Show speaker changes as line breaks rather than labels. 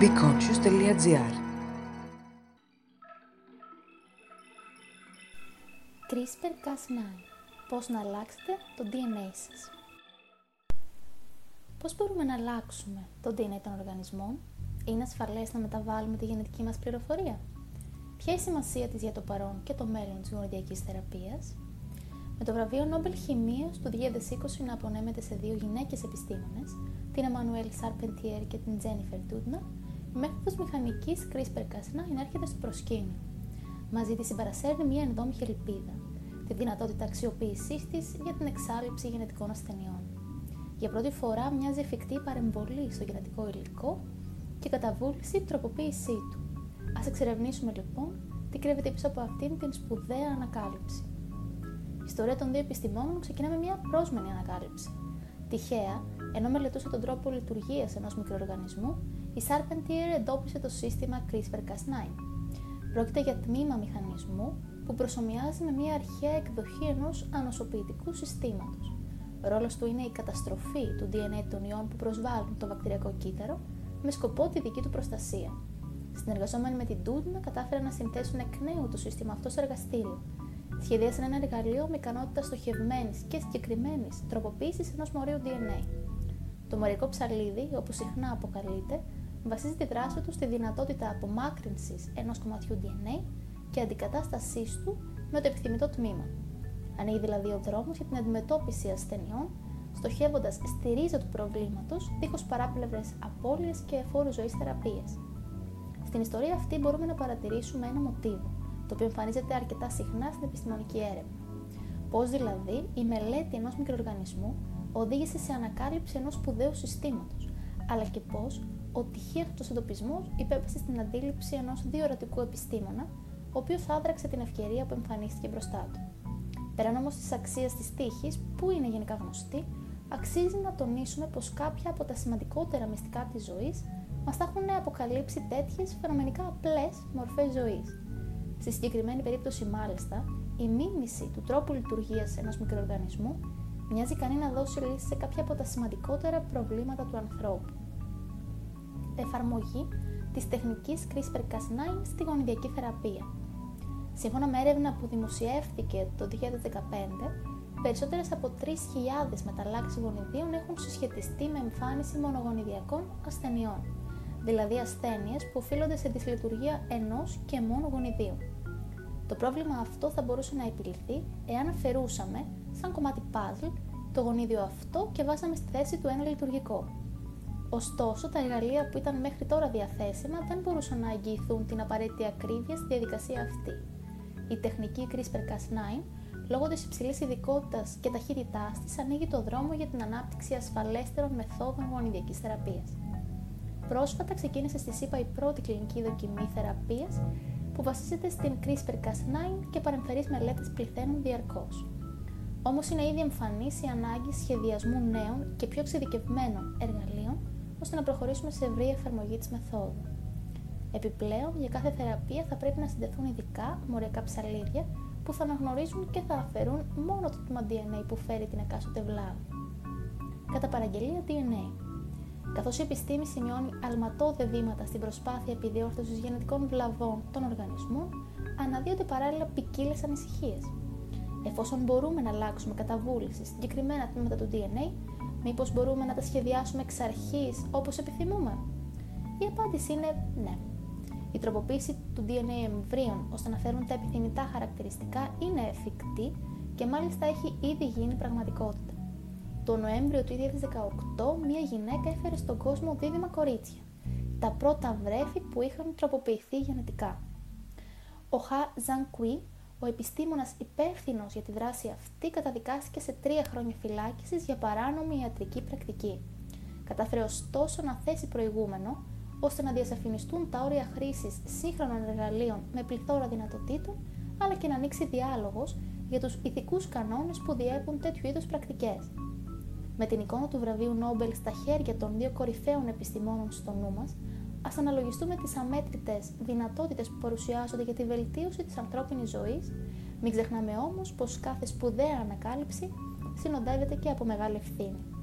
beconscious.gr CRISPR-Cas9 Πώς να αλλάξετε το DNA σας; Πώς μπορούμε να αλλάξουμε το DNA των οργανισμών; Είναι ασφαλές να μεταβάλουμε τη γενετική μας πληροφορία; Ποια είναι η σημασία της για το παρόν και το μέλλον της γονιδιακής θεραπείας; Με το βραβείο Νόμπελ Χημίας του 2020 να απονέμεται σε δύο γυναίκες επιστήμονες, την Εμμανουέλ Σαρπεντιέρ και την Τζένιφερ Τούντνα, η μέθοδος μηχανικής CRISPR-Cas9 έρχεται στο προσκήνιο. Μαζί της συμπαρασέρνει μια ενδόμηχη ελπίδα, τη δυνατότητα αξιοποίησής της για την εξάλληψη γενετικών ασθενειών. Για πρώτη φορά μοιάζει εφικτή παρεμβολή στο γενετικό υλικό και καταβούληση τροποποίησή του. Α εξερευνήσουμε λοιπόν τι κρύβεται πίσω από αυτήν την σπουδαία ανακάλυψη. Η ιστορία των δύο επιστημόνων ξεκινά με μια πρόσμενη ανακάλυψη. Τυχαία, ενώ μελετούσε τον τρόπο λειτουργίας ενός μικροοργανισμού, η Sarpentier εντόπισε το σύστημα CRISPR-Cas9. Πρόκειται για τμήμα μηχανισμού που προσωμιάζει με μια αρχαία εκδοχή ενός ανοσοποιητικού συστήματος. Ο ρόλος του είναι η καταστροφή του DNA των ιών που προσβάλλουν το βακτηριακό κύτταρο με σκοπό τη δική του προστασία. Συνεργαζόμενοι με την Doudna κατάφεραν να συνθέσουν εκ νέου το σύστημα αυτό σε εργαστήριο, σχεδίασαν ένα εργαλείο με ικανότητα στοχευμένης και συγκεκριμένης τροποποίησης ενός μορίου DNA. Το μοριακό ψαλίδι, όπως συχνά αποκαλείται, βασίζει τη δράση του στη δυνατότητα απομάκρυνσης ενός κομματιού DNA και αντικατάστασής του με το επιθυμητό τμήμα. Ανοίγει δηλαδή ο δρόμος για την αντιμετώπιση ασθενειών, στοχεύοντας στη ρίζα του προβλήματος δίχως παράπλευρες απώλειες και εφόρου ζωής θεραπείας. Στην ιστορία αυτή μπορούμε να παρατηρήσουμε ένα μοτίβο το οποίο εμφανίζεται αρκετά συχνά στην επιστημονική έρευνα. Πώς δηλαδή η μελέτη ενός μικροοργανισμού οδήγησε σε ανακάλυψη ενός σπουδαίου συστήματος, αλλά και πώς ο τυχαίος αυτός εντοπισμός υπέπεσε στην αντίληψη ενός διορατικού επιστήμονα, ο οποίος άδραξε την ευκαιρία που εμφανίστηκε μπροστά του. Πέραν όμως της αξίας της τύχης, που είναι γενικά γνωστή, αξίζει να τονίσουμε πως κάποια από τα σημαντικότερα μυστικά της ζωής μας τα έχουν αποκαλύψει τέτοιες φαινομενικά απλές μορφές ζωής. Στη συγκεκριμένη περίπτωση, μάλιστα, η μίμηση του τρόπου λειτουργίας ενός μικροοργανισμού μοιάζει ικανή να δώσει λύση σε κάποια από τα σημαντικότερα προβλήματα του ανθρώπου. Εφαρμογή της τεχνικής CRISPR-Cas9 στη γονιδιακή θεραπεία. Σύμφωνα με έρευνα που δημοσιεύθηκε το 2015, περισσότερες από 3.000 μεταλλάξεις γονιδίων έχουν συσχετιστεί με εμφάνιση μονογονιδιακών ασθενειών δηλαδή ασθένειες που οφείλονται σε δυσλειτουργία ενός και μόνο γονιδίου. Το πρόβλημα αυτό θα μπορούσε να επιληθεί εάν αφαιρούσαμε, σαν κομμάτι puzzle, το γονίδιο αυτό και βάζαμε στη θέση του ένα λειτουργικό. Ωστόσο, τα εργαλεία που ήταν μέχρι τώρα διαθέσιμα δεν μπορούσαν να εγγυηθούν την απαραίτητη ακρίβεια στη διαδικασία αυτή. Η τεχνική CRISPR-Cas9, λόγω της υψηλής ειδικότητας και ταχύτητάς της, ανοίγει το δρόμο για την ανάπτυξη ασφαλέστερων μεθόδων γονιδιακής θεραπείας. Πρόσφατα ξεκίνησε στη ΣΥΠΑ η πρώτη κλινική δοκιμή θεραπείας που βασίζεται στην CRISPR-Cas9 και παρεμφερείς μελέτες πληθαίνουν διαρκώς. Όμως είναι ήδη εμφανής η ανάγκη σχεδιασμού νέων και πιο εξειδικευμένων εργαλείων ώστε να προχωρήσουμε σε ευρύ εφαρμογή της μεθόδου. Επιπλέον, για κάθε θεραπεία θα πρέπει να συνδεθούν ειδικά μοριακά ψαλίδια που θα αναγνωρίζουν και θα αφαιρούν μόνο το τμήμα DNA που φέρει την εκάστοτε βλάβη. Κατά παραγγελία DNA. Καθώς η επιστήμη σημειώνει αλματώδε βήματα στην προσπάθεια επιδιόρθωσης γενετικών βλαβών των οργανισμών, αναδύονται παράλληλα ποικίλες ανησυχίες. Εφόσον μπορούμε να αλλάξουμε κατά βούληση συγκεκριμένα τμήματα του DNA, μήπως μπορούμε να τα σχεδιάσουμε εξ αρχής όπως επιθυμούμε; Η απάντηση είναι ναι. Η τροποποίηση του DNA εμβρίων ώστε να φέρουν τα επιθυμητά χαρακτηριστικά είναι εφικτή και μάλιστα έχει ήδη γίνει πραγματικότητα. Το Νοέμβριο του 2018 μια γυναίκα έφερε στον κόσμο δίδυμα κορίτσια, τα πρώτα βρέφη που είχαν τροποποιηθεί γενετικά. Ο Χα Ζανκουί, ο επιστήμονας υπεύθυνος για τη δράση αυτή, καταδικάστηκε σε τρία χρόνια φυλάκισης για παράνομη ιατρική πρακτική. Κατάφερε ωστόσο να θέσει προηγούμενο, ώστε να διασαφινιστούν τα όρια χρήσης σύγχρονων εργαλείων με πληθώρα δυνατοτήτων, αλλά και να ανοίξει διάλογος για τους ηθικούς κανόνες που διέπουν τέτοιου είδους πρακτικές. Με την εικόνα του βραβείου Νόμπελ στα χέρια των δύο κορυφαίων επιστημόνων στο νου μας, ας αναλογιστούμε τις αμέτρητες δυνατότητες που παρουσιάζονται για τη βελτίωση της ανθρώπινης ζωής, μην ξεχνάμε όμως πως κάθε σπουδαία ανακάλυψη συνοδεύεται και από μεγάλη ευθύνη.